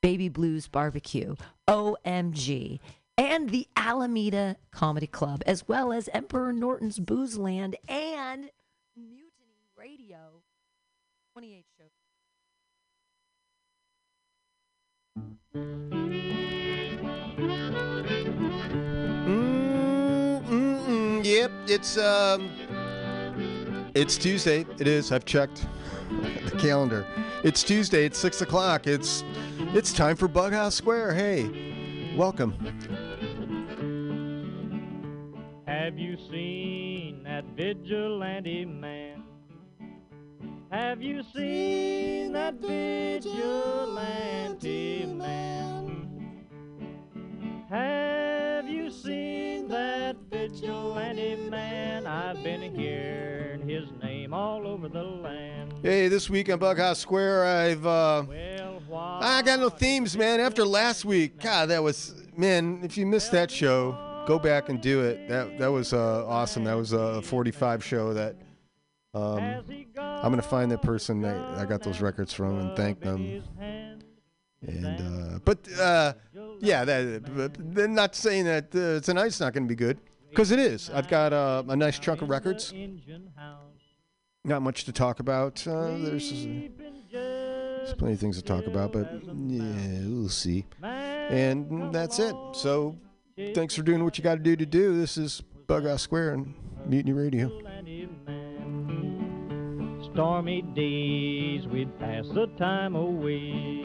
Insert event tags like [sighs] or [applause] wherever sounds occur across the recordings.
Baby Blues Barbecue, OMG, and the Alameda Comedy Club, as well as Emperor Norton's Booze Land and Mutiny Radio. 28 shows. Mm, mm, mm, yep, it's um, it's Tuesday. It is. I've checked the calendar. It's Tuesday. It's six o'clock. It's it's time for Bughouse Square. Hey, welcome. Have you seen that vigilante man? Have you seen that vigilante man? Have you seen that vigilante man? I've been hearing his name all over the land. Hey, this week on Bughouse Square, I've uh, Well, why? I got no themes, man. After last week, God, that was man. If you missed that show, go back and do it. That that was uh, awesome. That was a 45 show that. Um, I'm gonna find that person that I got those records from and thank them. And uh, but uh, yeah, that. But not saying that uh, tonight's not gonna be good because it is. I've got uh, a nice chunk of records. Not much to talk about. Uh, there's, there's plenty of things to talk about, but yeah, we'll see. And that's it. So thanks for doing what you got to do to do. This is Bughouse Square and Mutiny Radio. Stormy days, we'd pass the time away.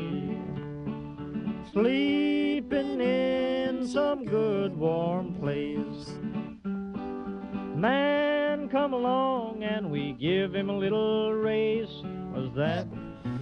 Sleeping in some good warm place. Man come along and we give him a little race. Was that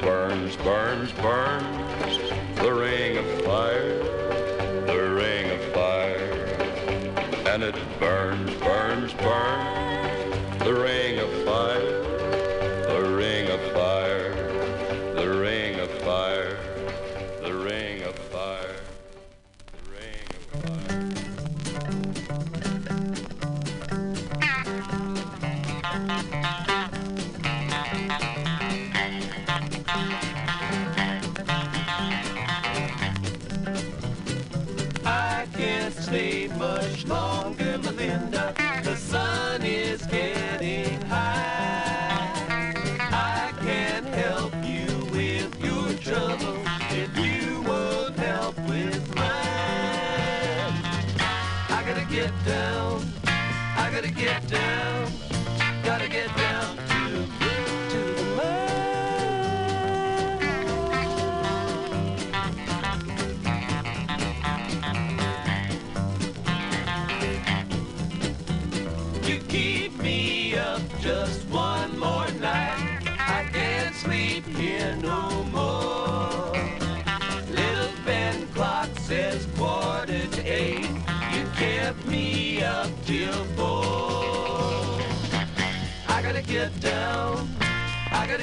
Burns, burns, burns. The ring of fire, the ring of fire. And it burns, burns, burns.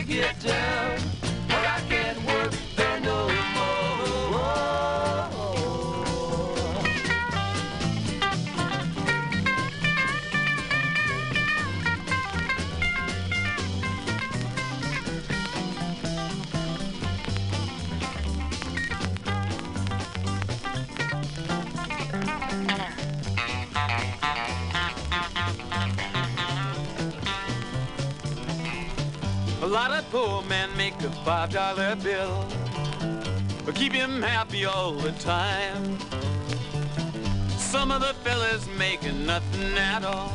Get down. Five dollar bill, but keep him happy all the time. Some of the fellas making nothing at all,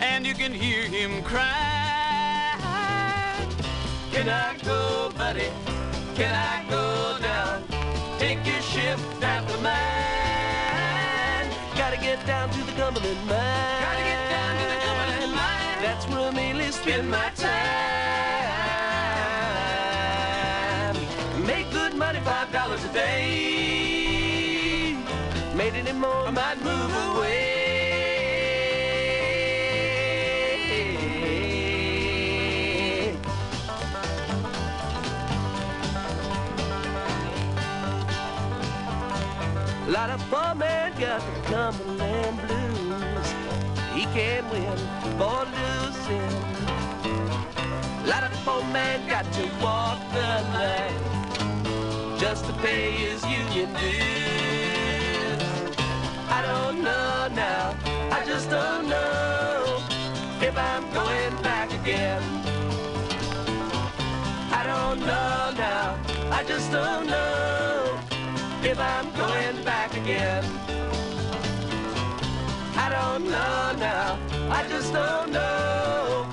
and you can hear him cry. Can I go, buddy? Can I go down? Take your ship at the mine. Gotta get down to the Cumberland mine. Gotta get down to the Cumberland mine. That's where I mainly spend my time. Dollars a day. Made any more, I might move away. A lot of poor man got the Cumberland blues. He can't win for losing. A lot of poor man got to walk the line just to pay his union dues. I don't know now, I just don't know if I'm going back again. I don't know now, I just don't know if I'm going back again. I don't know now, I just don't know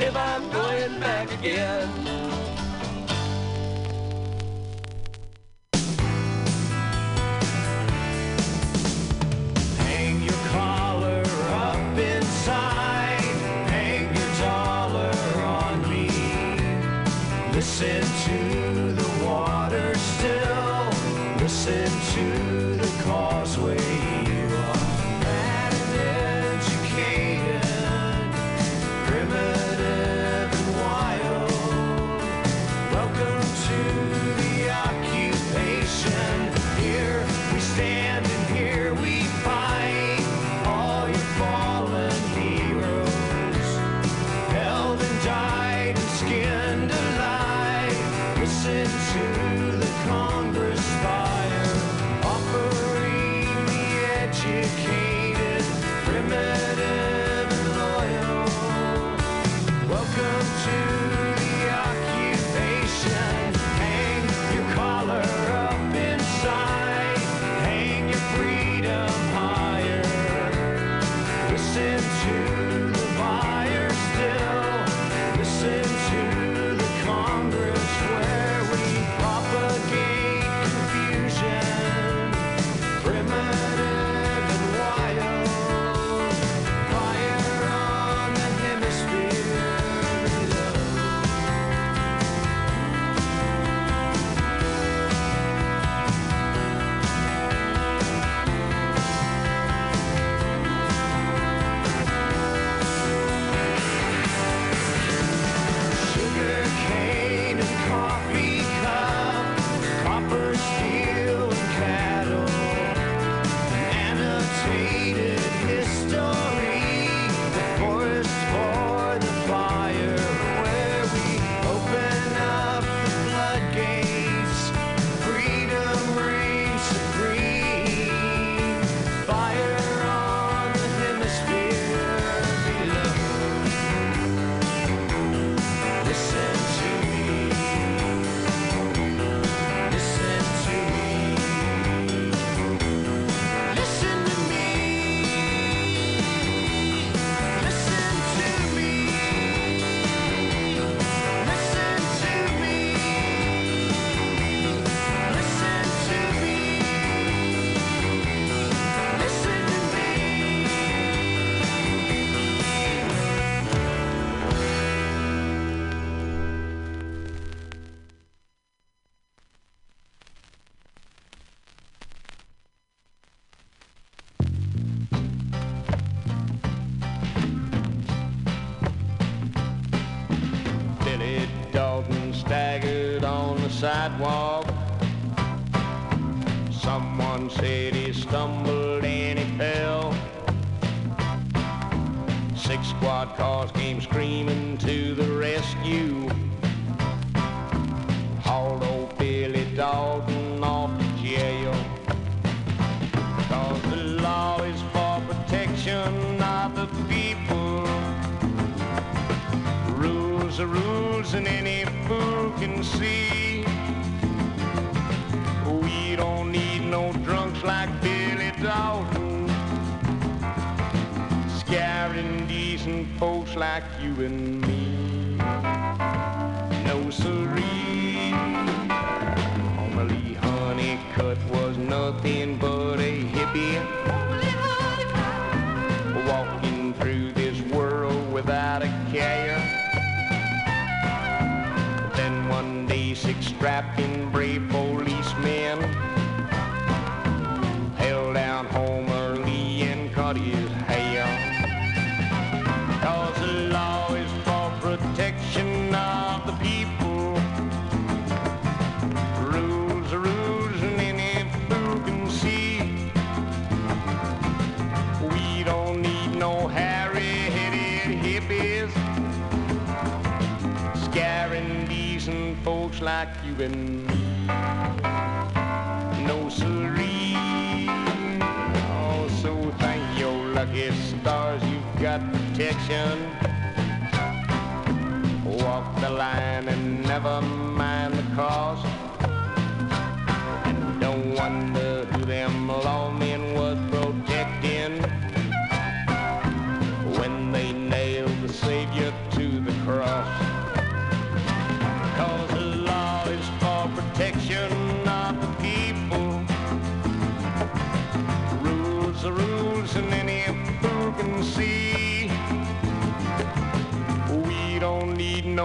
if I'm going back again. sidewalk.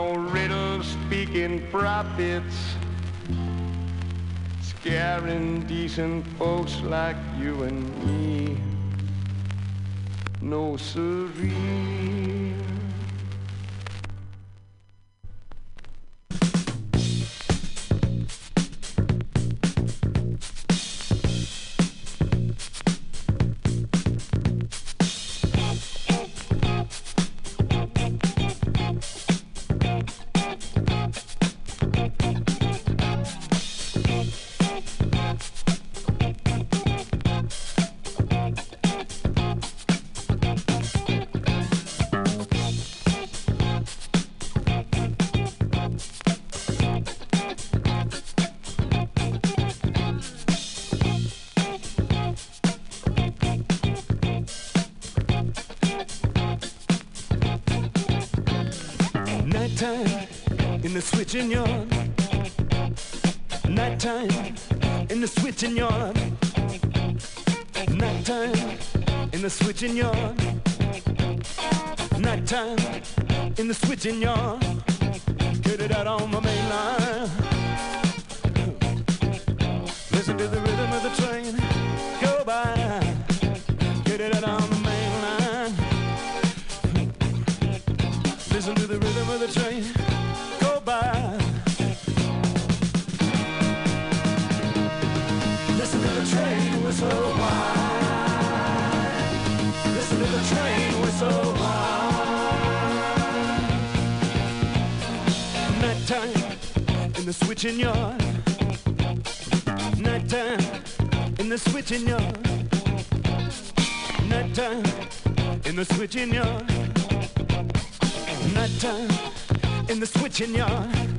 no riddle speaking prophets scaring decent folks like you and me. No siree. switching yard. Nighttime in the switching yard. Get it out on my switching yard. Nighttime in the switching yard. Nighttime in the switching yard. Nighttime in the switching yard.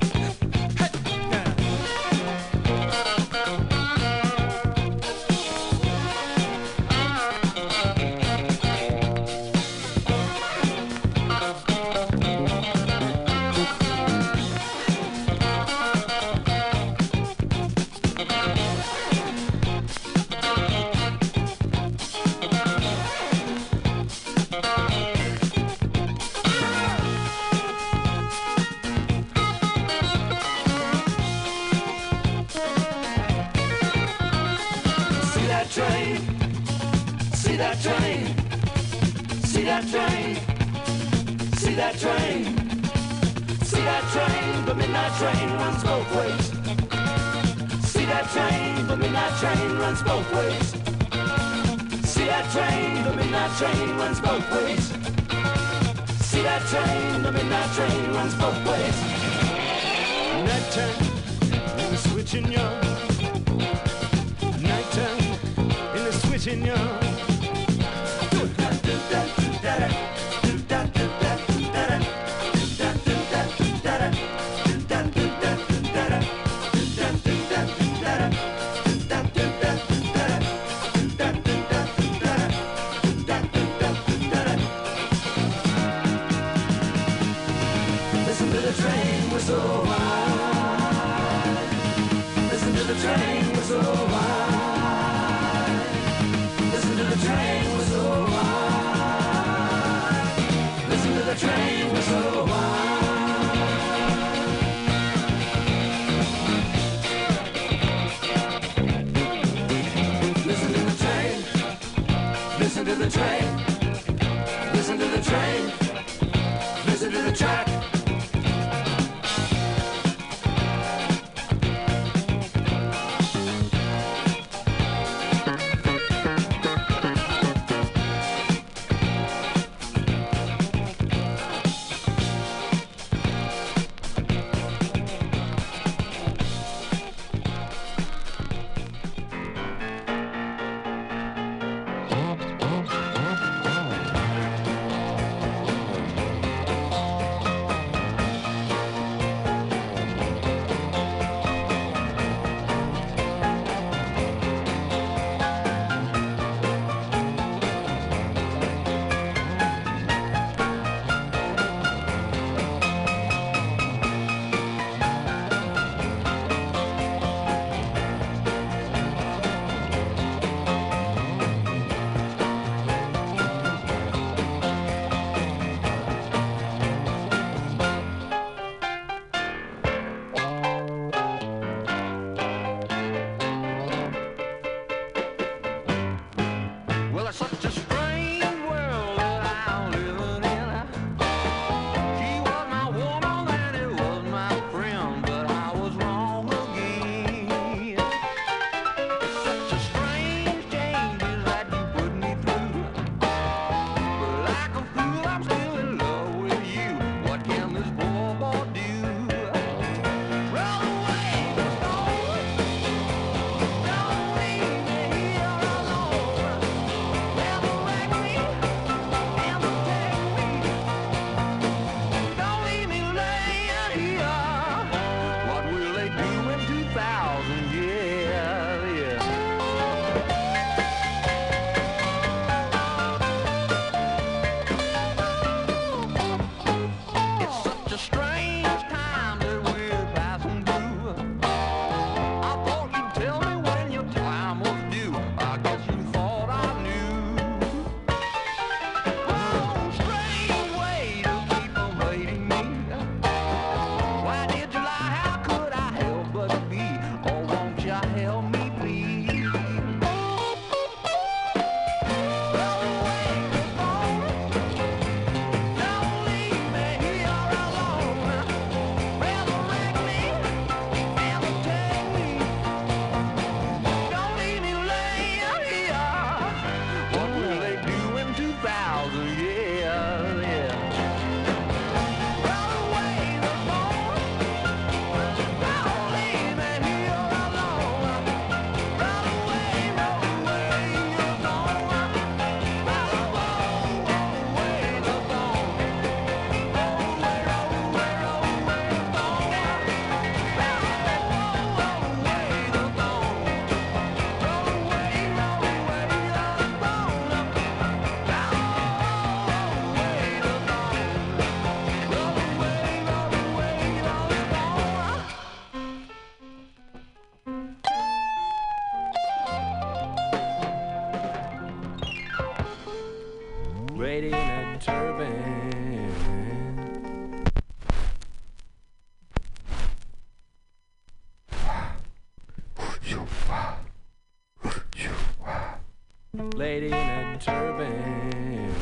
Lady in a turban,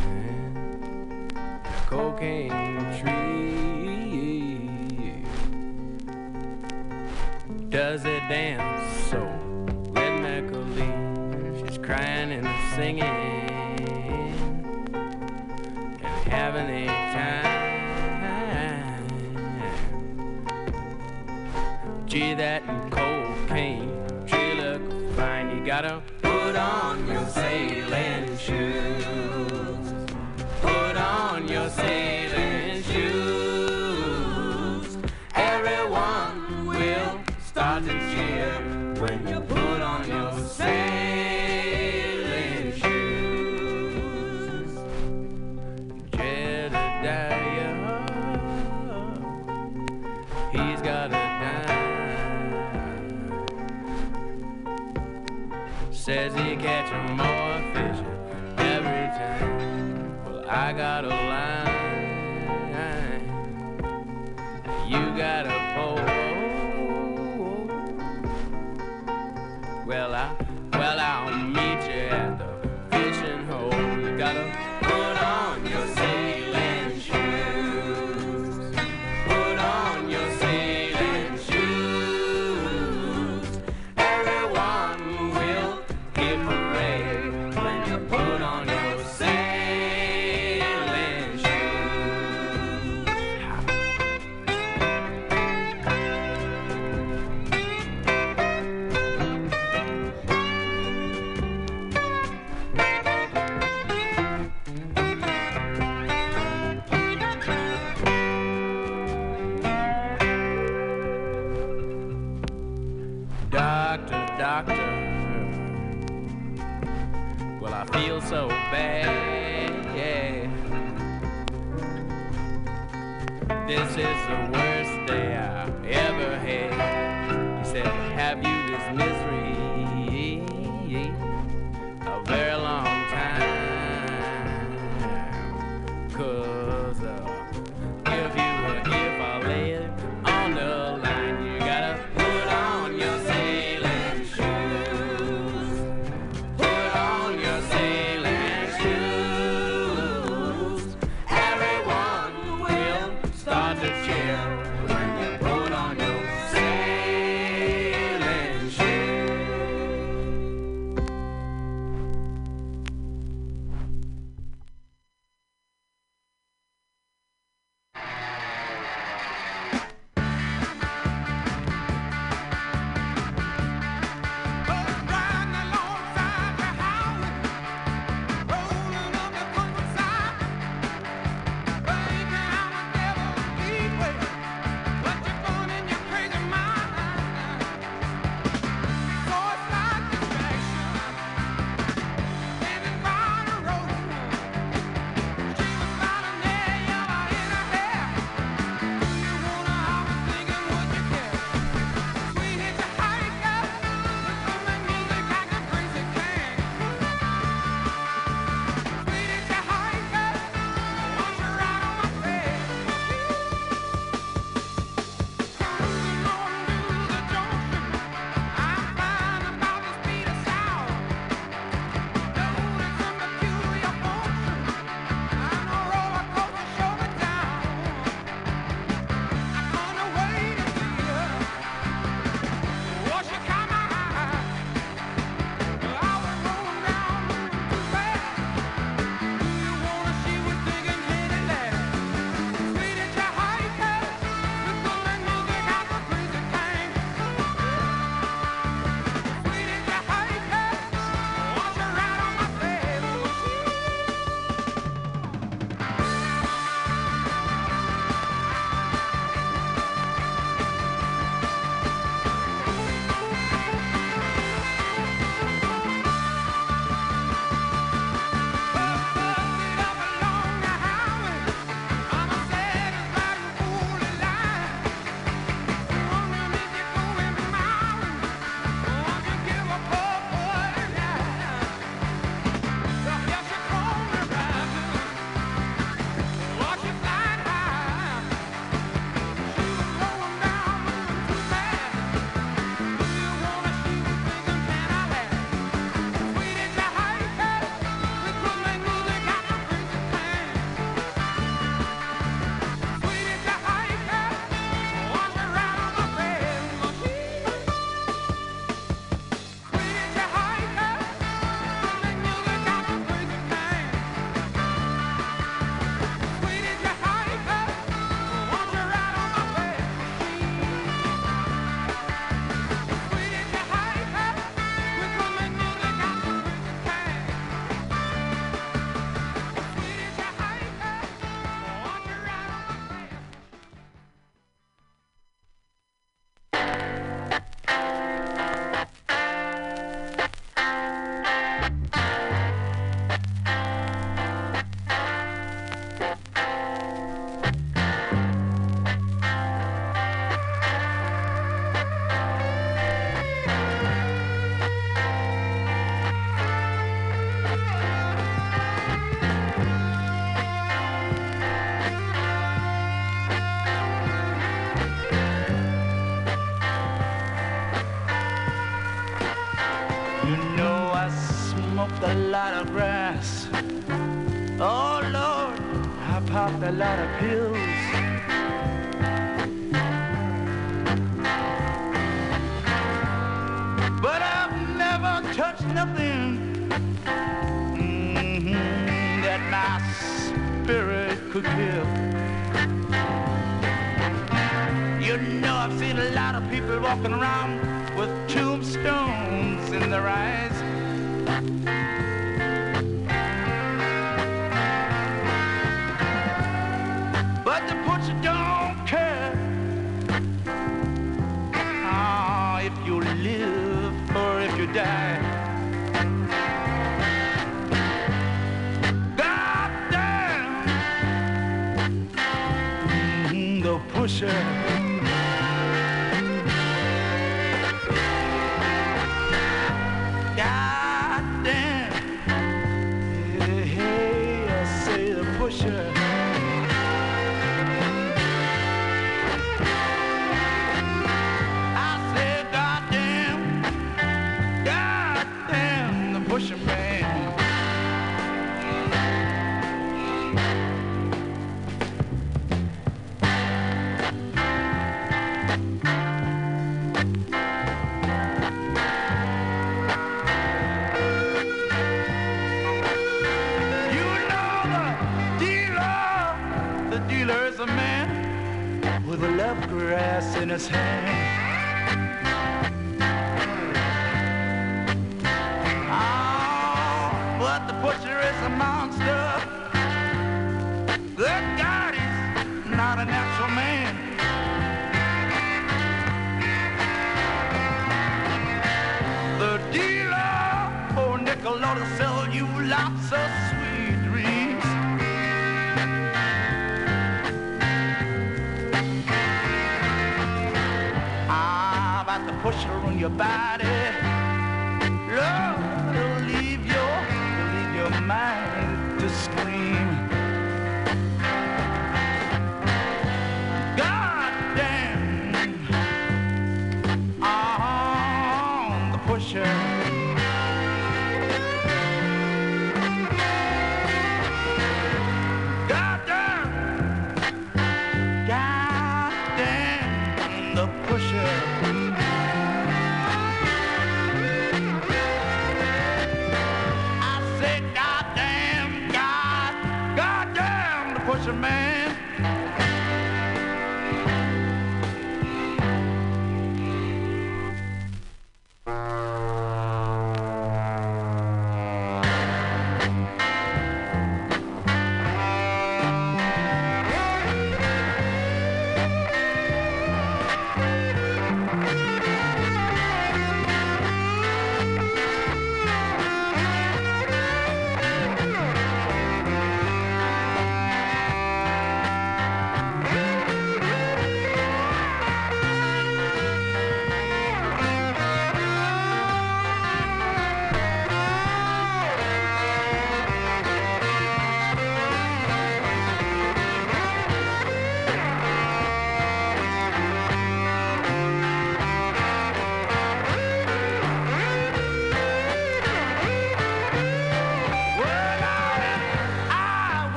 cocaine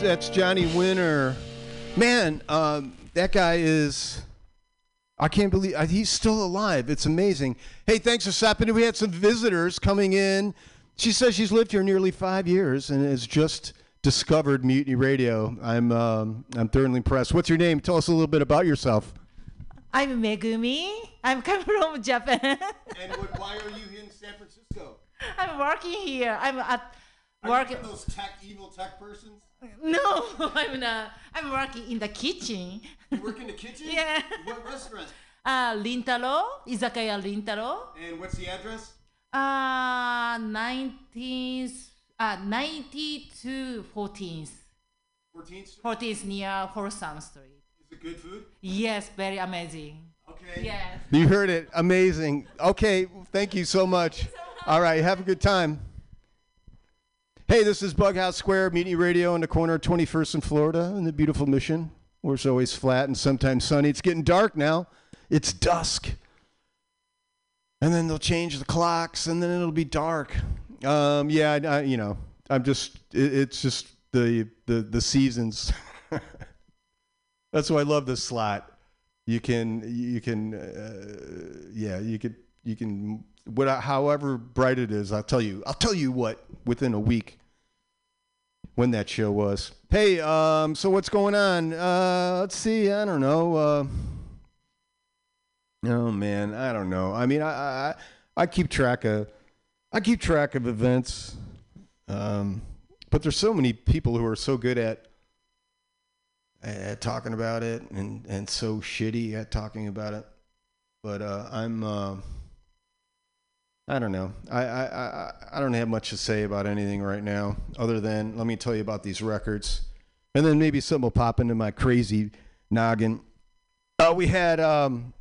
that's that's Johnny Winter. Man, um, that guy is. I can't believe uh, he's still alive. It's amazing. Hey, thanks for stopping. in. We had some visitors coming in. She says she's lived here nearly five years and has just discovered Mutiny Radio. I'm um, I'm thoroughly impressed. What's your name? Tell us a little bit about yourself. I'm Megumi. I'm coming from Japan. [laughs] And why are you in San Francisco? I'm working here. I'm at work. those tech evil tech persons? [laughs] No, I'm not. I'm working in the kitchen. You work in the kitchen? Yeah. What restaurant? Uh, Rintaro, Izakaya Rintaro. And what's the address? Uh, 19th, uh, 90 to 14th. 14th. 14th near Folsom Street. Is it good food? Yes, very amazing. Okay. Yes. You heard it. Amazing. Okay, thank you so much. All right, have a good time. Hey, this is Bughouse Square, Mutiny Radio in the corner of 21st and Florida in the beautiful Mission, where it's always flat and sometimes sunny. It's getting dark now. It's dusk. And then they'll change the clocks, and then it'll be dark. Um, yeah, I, I, you know, I'm just, it, it's just the the the seasons. [laughs] That's why I love this slot. You can you can uh, yeah you could you can what however bright it is. I'll tell you I'll tell you what within a week when that show was. Hey, um, so what's going on? Uh, let's see. I don't know. Uh, oh man, I don't know. I mean, I, I I keep track of I keep track of events, um, but there's so many people who are so good at at talking about it and and so shitty at talking about it. But uh, I'm uh, I don't know. I, I I don't have much to say about anything right now, other than let me tell you about these records, and then maybe something will pop into my crazy noggin. Uh, we had um,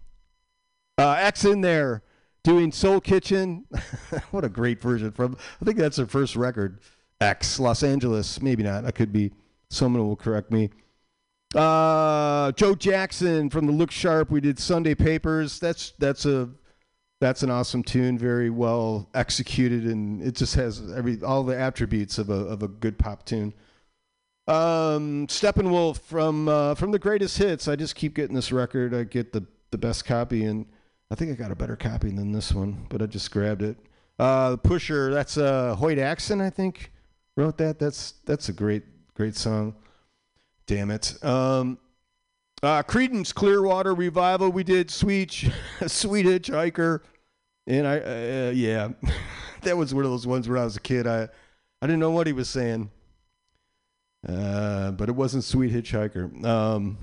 uh, X in there doing Soul Kitchen. [laughs] what a great version from. I think that's their first record. X Los Angeles. Maybe not. I could be. Someone will correct me. Uh, Joe Jackson from the Look Sharp. We did Sunday Papers. That's that's a that's an awesome tune. Very well executed, and it just has every all the attributes of a of a good pop tune. Um, Steppenwolf from uh, from the greatest hits. I just keep getting this record. I get the the best copy, and I think I got a better copy than this one, but I just grabbed it. Uh, Pusher. That's uh, Hoyt Axton, I think, wrote that. That's that's a great great song. Damn it. Um, uh, Creedence Clearwater Revival. We did Sweet [laughs] Sweet Hitchhiker, and I uh, yeah, [laughs] that was one of those ones where I was a kid. I I didn't know what he was saying. Uh, but it wasn't Sweet Hitchhiker. Um,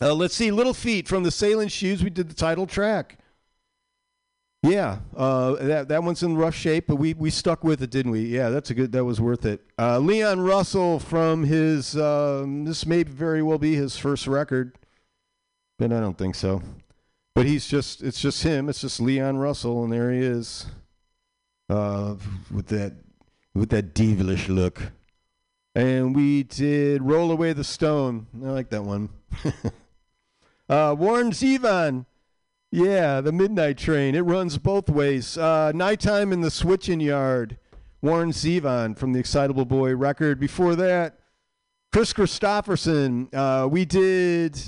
uh, let's see, Little Feat from the Sailing Shoes. We did the title track. Yeah, uh, that that one's in rough shape, but we we stuck with it, didn't we? Yeah, that's a good. That was worth it. Uh, Leon Russell from his. Um, this may very well be his first record, but I don't think so. But he's just. It's just him. It's just Leon Russell, and there he is, uh, with that with that devilish look. And we did Roll Away the Stone. I like that one. [laughs] uh, Warren Zevon. Yeah, the Midnight Train. It runs both ways. Uh, Nighttime in the Switching Yard. Warren Zevon from the Excitable Boy record. Before that, Kris Kristofferson. Uh, we did.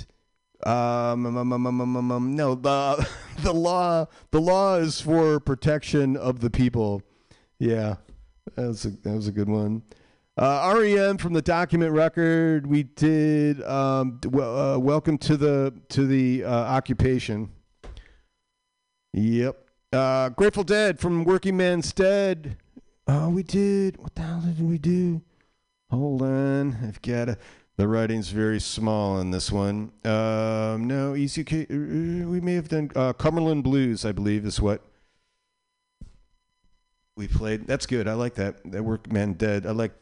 Um, um, um, um, um, um, um, um, no, the [laughs] the law the law is for protection of the people. Yeah, that was a, that was a good one. Uh, REM from the document record. We did um, well, uh, welcome to the to the uh, occupation. Yep. Uh, Grateful Dead from Workingman's Dead. Oh, we did. What the hell did we do? Hold on. I've got a, the writing's very small on this one. Um, no, Easy. Ca- uh, we may have done uh, Cumberland Blues. I believe is what we played. That's good. I like that. That Workman Dead. I like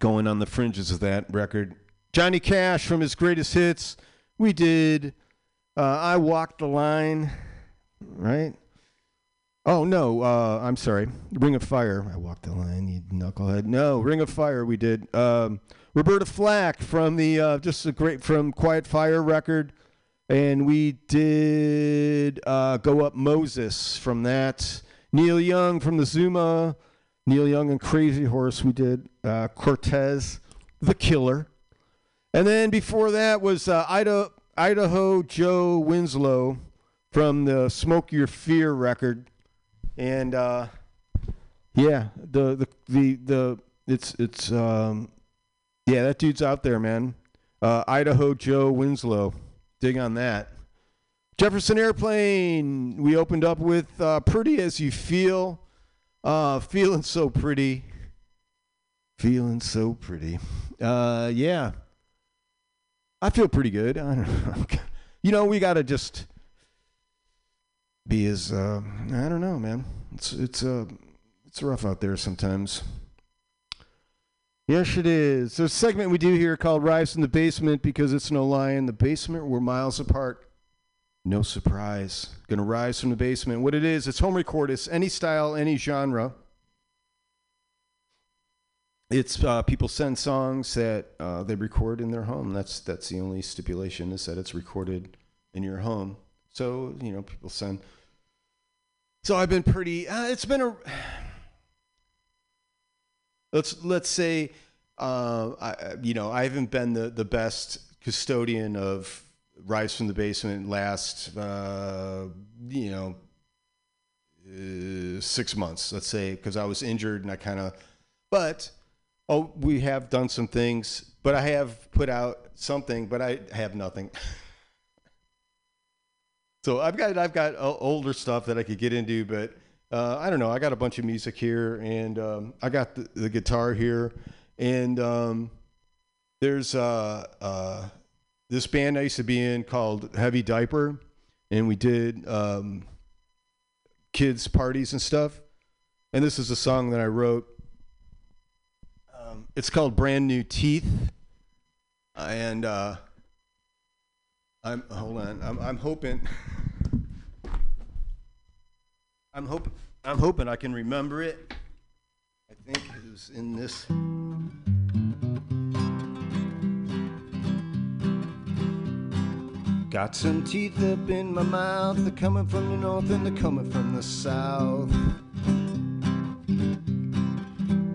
going on the fringes of that record. Johnny Cash from his greatest hits. We did. Uh, I walked the line, right? Oh no, uh, I'm sorry. Ring of Fire. I walked the line, you knucklehead. No, Ring of Fire. We did. Um, Roberta Flack from the uh, just a great from Quiet Fire record, and we did uh, Go Up Moses from that. Neil Young from the Zuma. Neil Young and Crazy Horse. We did uh, Cortez, The Killer, and then before that was uh, Idaho, Idaho Joe Winslow from the Smoke Your Fear record, and uh, yeah, the the the the it's it's um, yeah, that dude's out there, man. Uh, Idaho Joe Winslow, dig on that. Jefferson Airplane. We opened up with uh, "Pretty as You Feel," uh, feeling so pretty, feeling so pretty. Uh, yeah, I feel pretty good. [laughs] I don't know. you know, we gotta just be as uh, I don't know, man. It's it's uh it's rough out there sometimes. Yes, it is. There's a segment we do here called "Rise from the Basement" because it's no lie. In the basement, we're miles apart. No surprise. Gonna rise from the basement. What it is, it's home record. It's any style, any genre. It's uh, people send songs that uh, they record in their home. That's that's the only stipulation is that it's recorded in your home. So you know, people send. So I've been pretty. Uh, it's been a. Let's let's say, uh, I, you know, I haven't been the the best custodian of Rise from the Basement last, uh, you know, uh, six months. Let's say because I was injured and I kind of, but oh, we have done some things. But I have put out something, but I have nothing. [laughs] So I've got I've got older stuff that I could get into, but uh, I don't know. I got a bunch of music here, and um, I got the, the guitar here, and um, there's uh, uh, this band I used to be in called Heavy Diaper, and we did um, kids parties and stuff. And this is a song that I wrote. Um, it's called Brand New Teeth, and uh, I'm hold on. I'm I'm hoping. I'm hope I'm hoping I can remember it. I think it was in this. Got some teeth up in my mouth. They're coming from the north and they're coming from the south.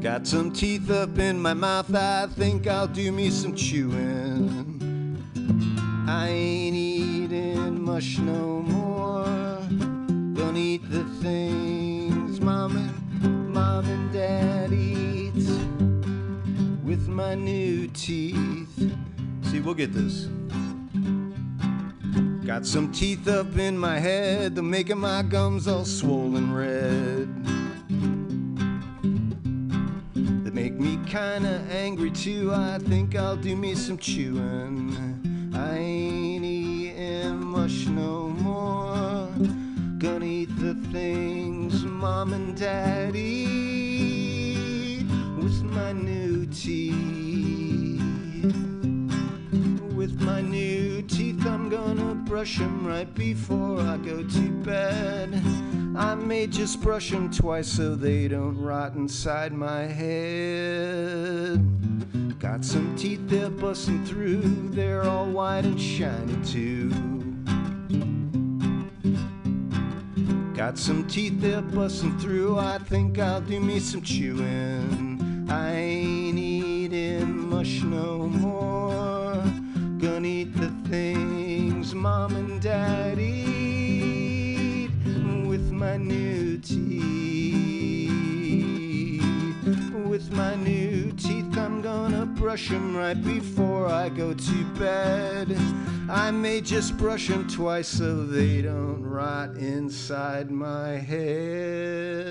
Got some teeth up in my mouth. I think I'll do me some chewing. I ain't eating mush no more. Don't eat the things mom and mom and dad eat with my new teeth. See, we'll get this. Got some teeth up in my head, they're making my gums all swollen red. They make me kinda angry too. I think I'll do me some chewing. I ain't eating mush no more. Gonna eat the things mom and dad eat with my new teeth. With my new teeth, I'm gonna brush 'em right before I go to bed. I may just brush 'em twice so they don't rot inside my head. Got some teeth they're busting through, they're all white and shiny too. Got some teeth they're busting through, I think I'll do me some chewing. I ain't eating mush no more. Gonna eat the things mom and daddy my new teeth. With my new teeth, I'm gonna brush 'em right before I go to bed. I may just brush 'em twice so they don't rot inside my head.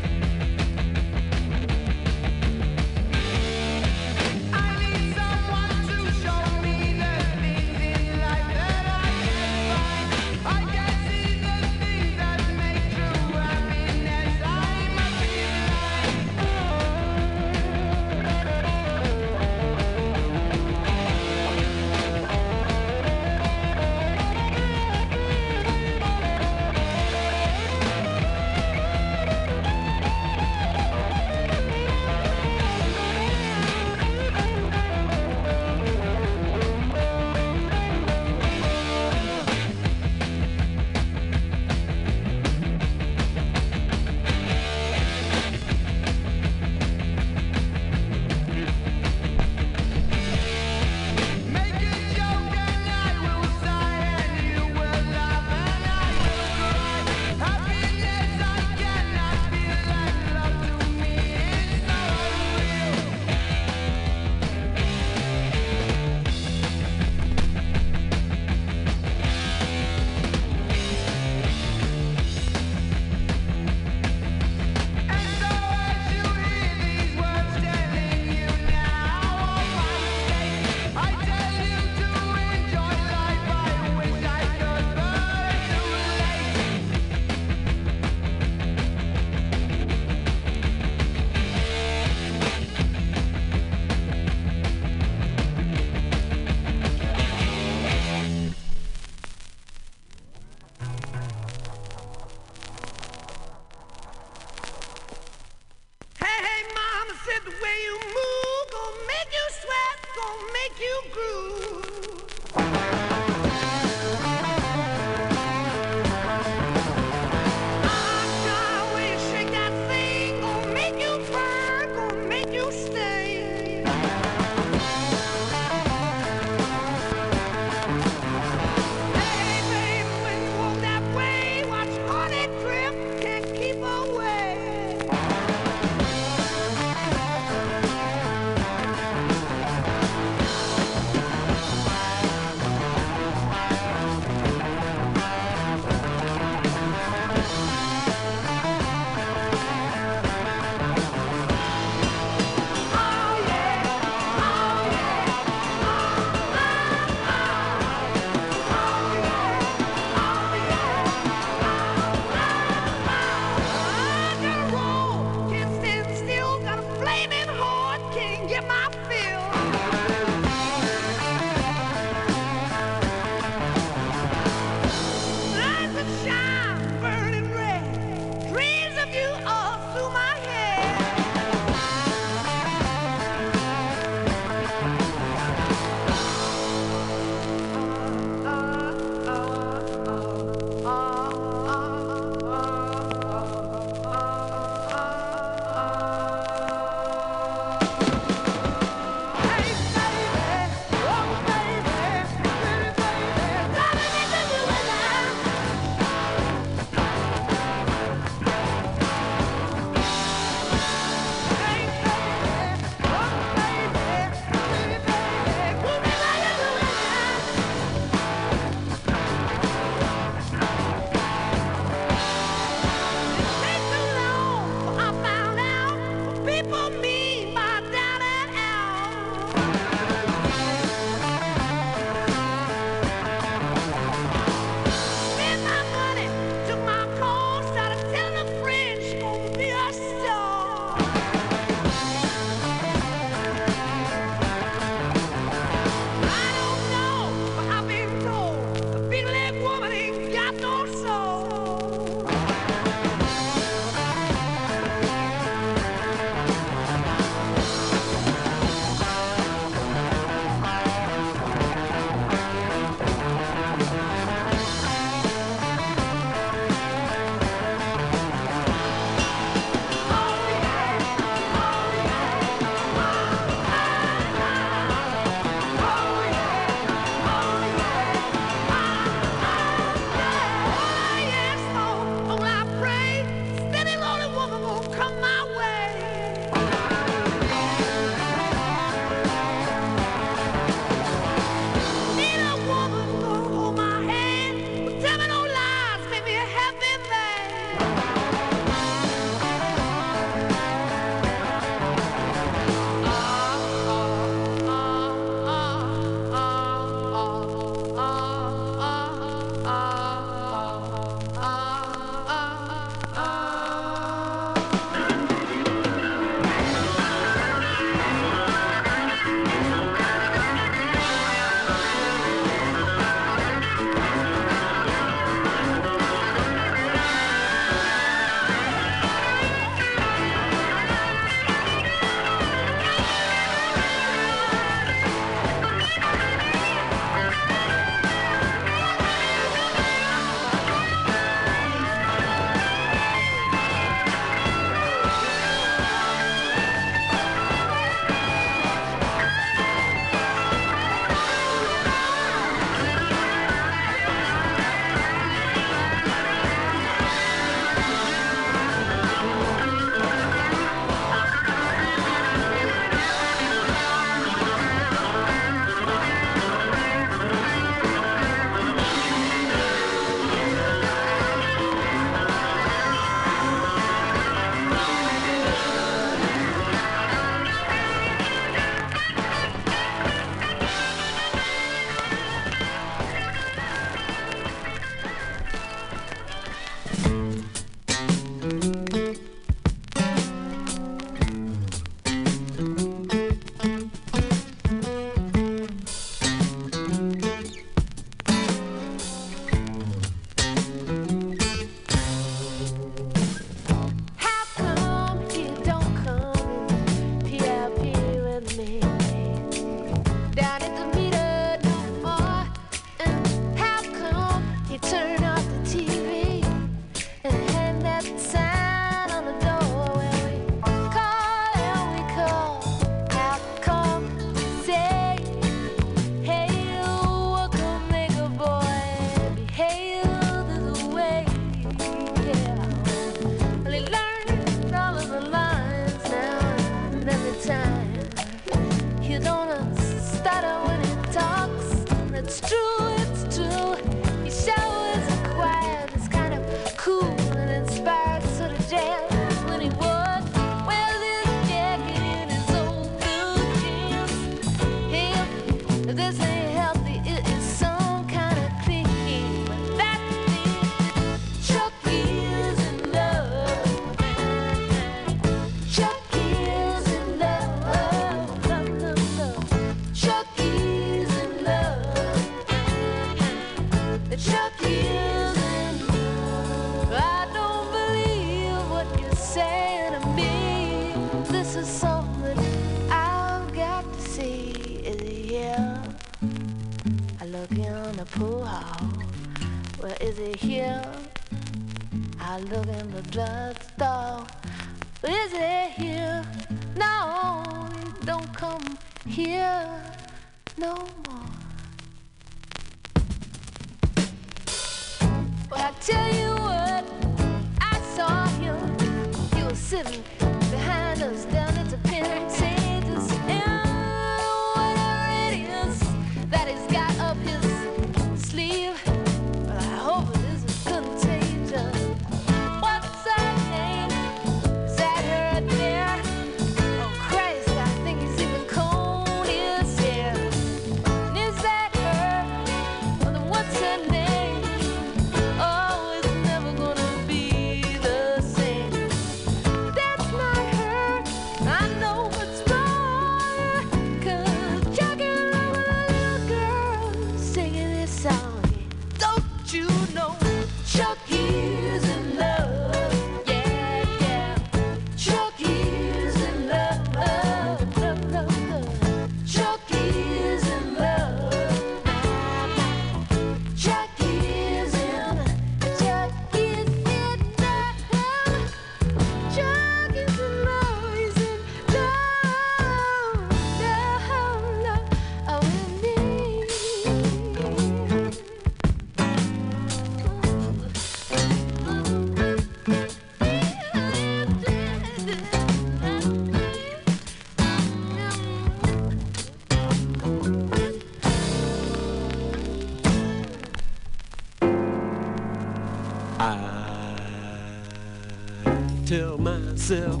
myself,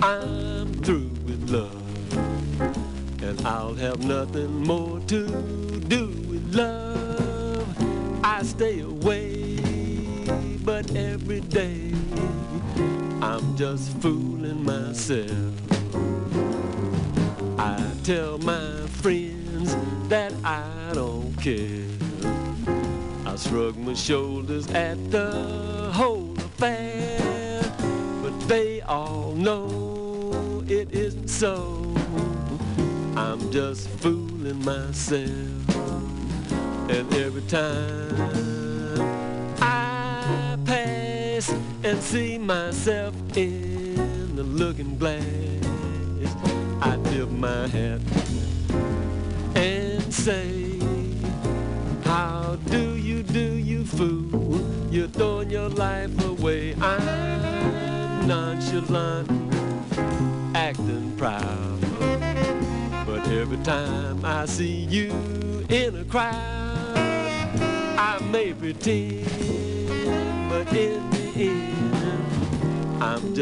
I'm through with love. And I'll have nothing more to do with love. I stay away, but every day I'm just fooling myself. I tell my friends that I don't care. I shrug my shoulders at the myself.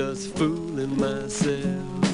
just fooling myself.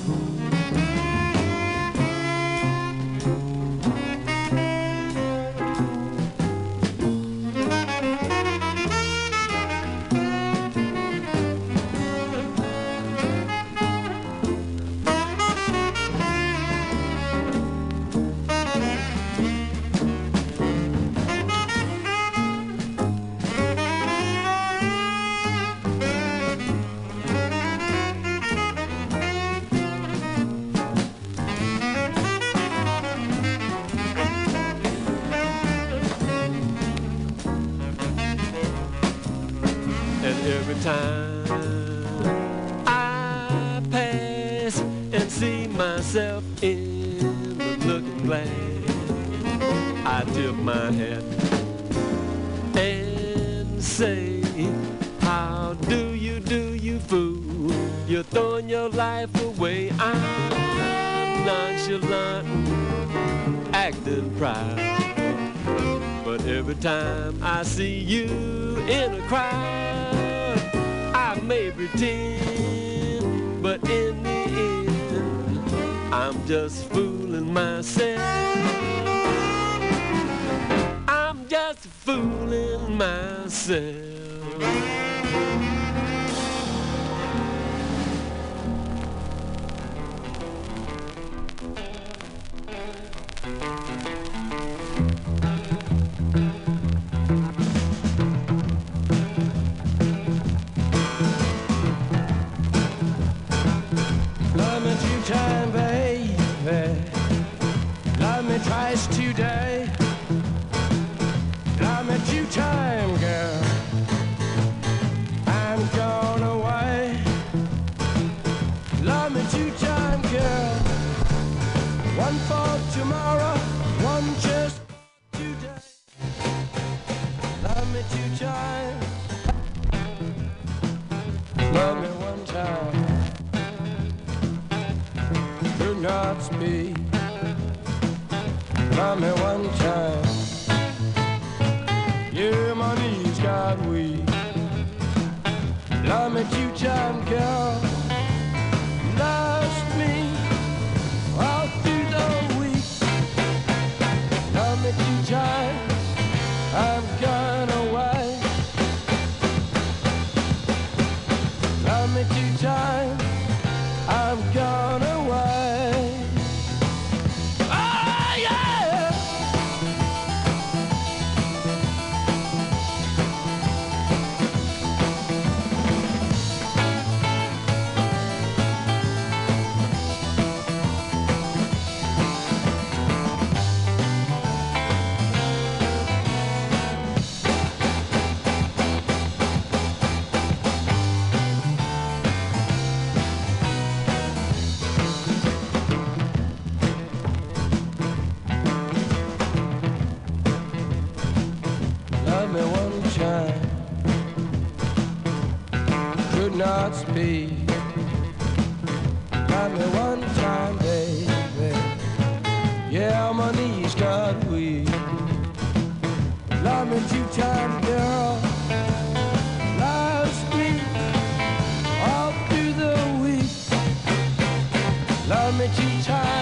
Love me two times.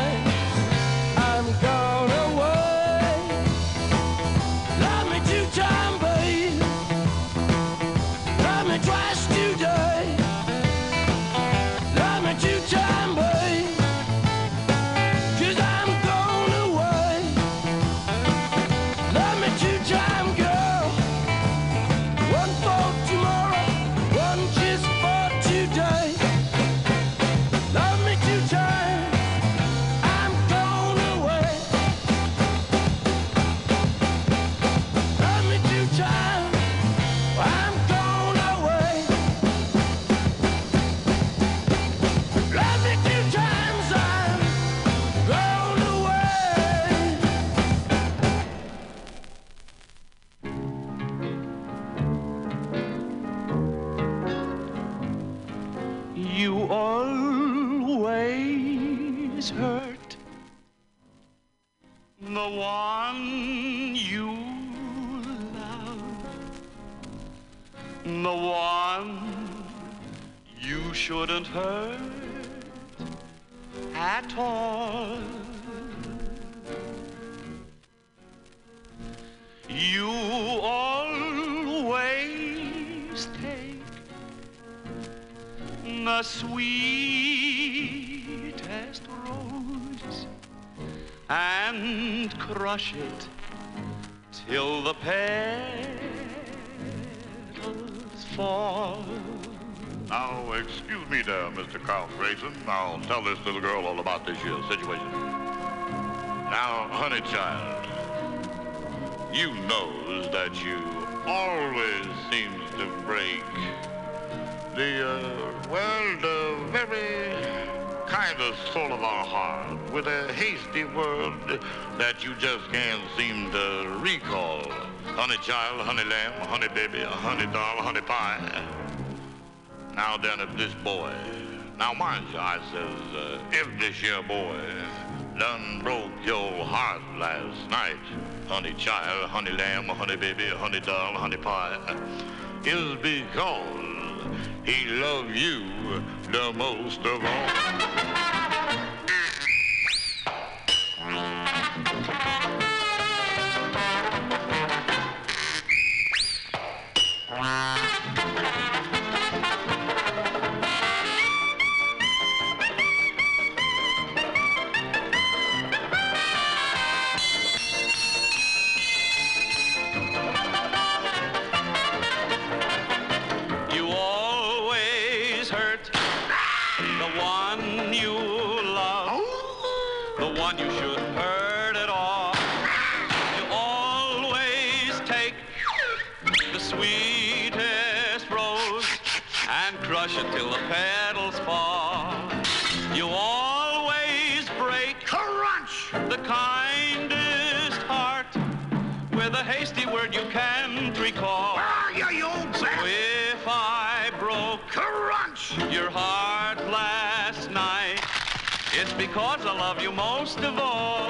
It till the petals fall. Now, excuse me there, Mr. Carl Grayson. I'll tell this little girl all about this here situation. Now, honey child, you knows that you always seems to break the, uh, well, the very kind of soul of our heart with a hasty word that you just can't seem to recall. Honey child, honey lamb, honey baby, honey doll, honey pie. Now then, if this boy, now mind you, I says, uh, if this here boy done broke your heart last night, honey child, honey lamb, honey baby, honey doll, honey pie, is because he loved you the most of all. You because I love you most of all.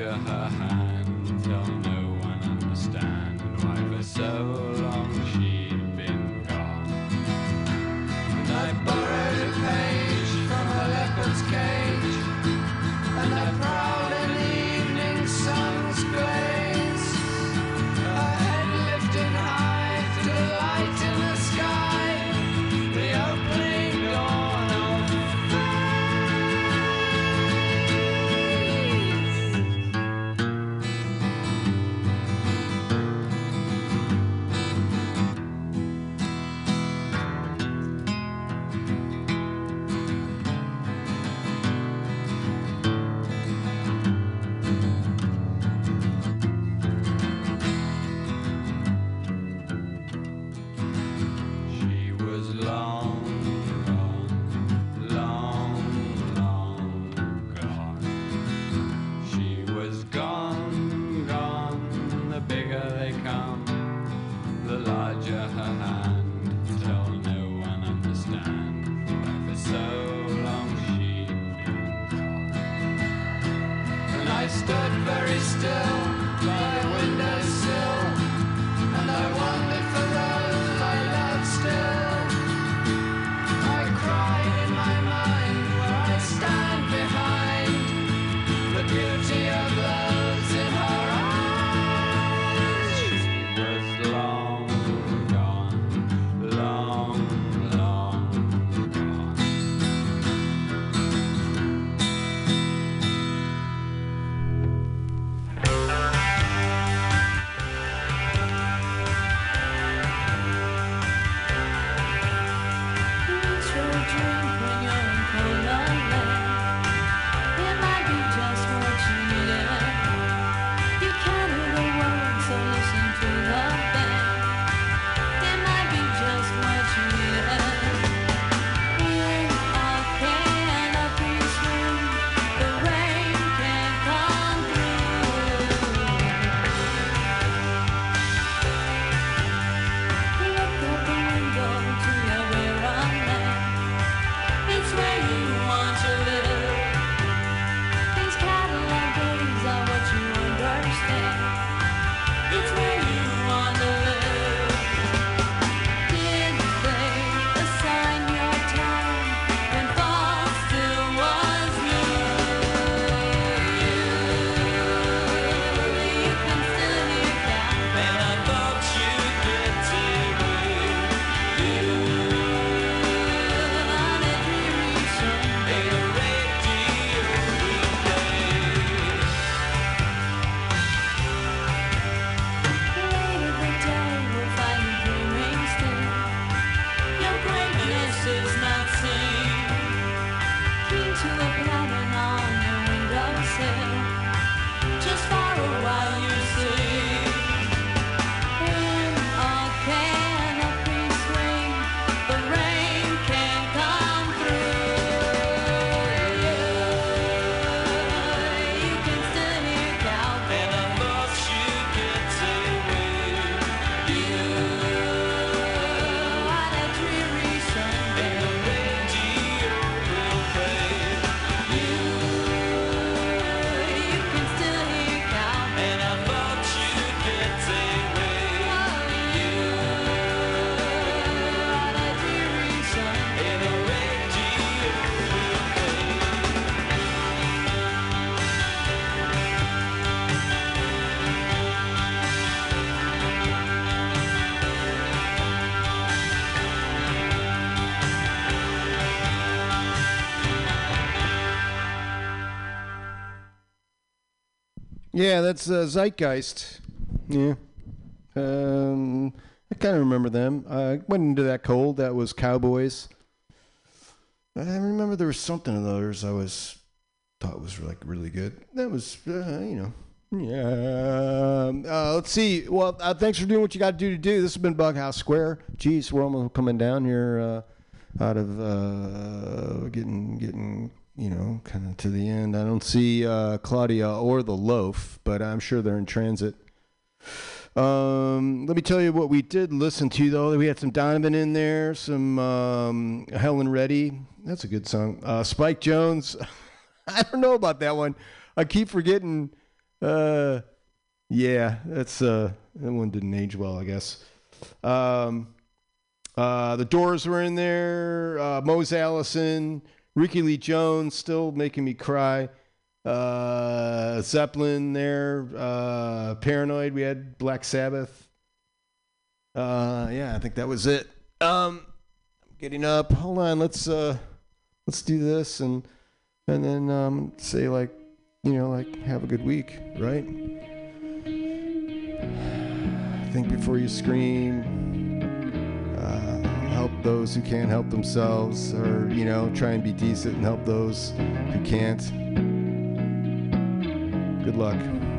Larger Yeah, that's uh, Zeitgeist. Yeah. Um, I kind of remember them. I went into that cold. That was Cowboys. I remember there was something of theirs I was thought was like really good. That was, uh, you know. Yeah. Uh, let's see. Well, uh, thanks for doing what you got to do to do. This has been Bughouse Square. Jeez, we're almost coming down here uh, out of uh, getting getting you know kind of to the end. I don't see uh, Claudia or the loaf, but I'm sure they're in transit. Um, let me tell you what we did listen to though. We had some Donovan in there, some um, Helen Reddy. That's a good song. Uh, Spike Jones. [laughs] I don't know about that one. I keep forgetting. Uh, yeah, that's uh, that one didn't age well, I guess. Um, uh, the Doors were in there. Uh, Mose Allison, Rickie Lee Jones, still making me cry. Uh, Zeppelin there. Uh, Paranoid. We had Black Sabbath. Uh, yeah, I think that was it. Um, I'm getting up. Hold on. Let's uh, let's do this and and then um, say like, you know, like have a good week, right? [sighs] Think before you scream. Help those who can't help themselves, or you know, try and be decent and help those who can't. Good luck.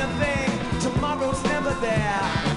Anything. Tomorrow's never there.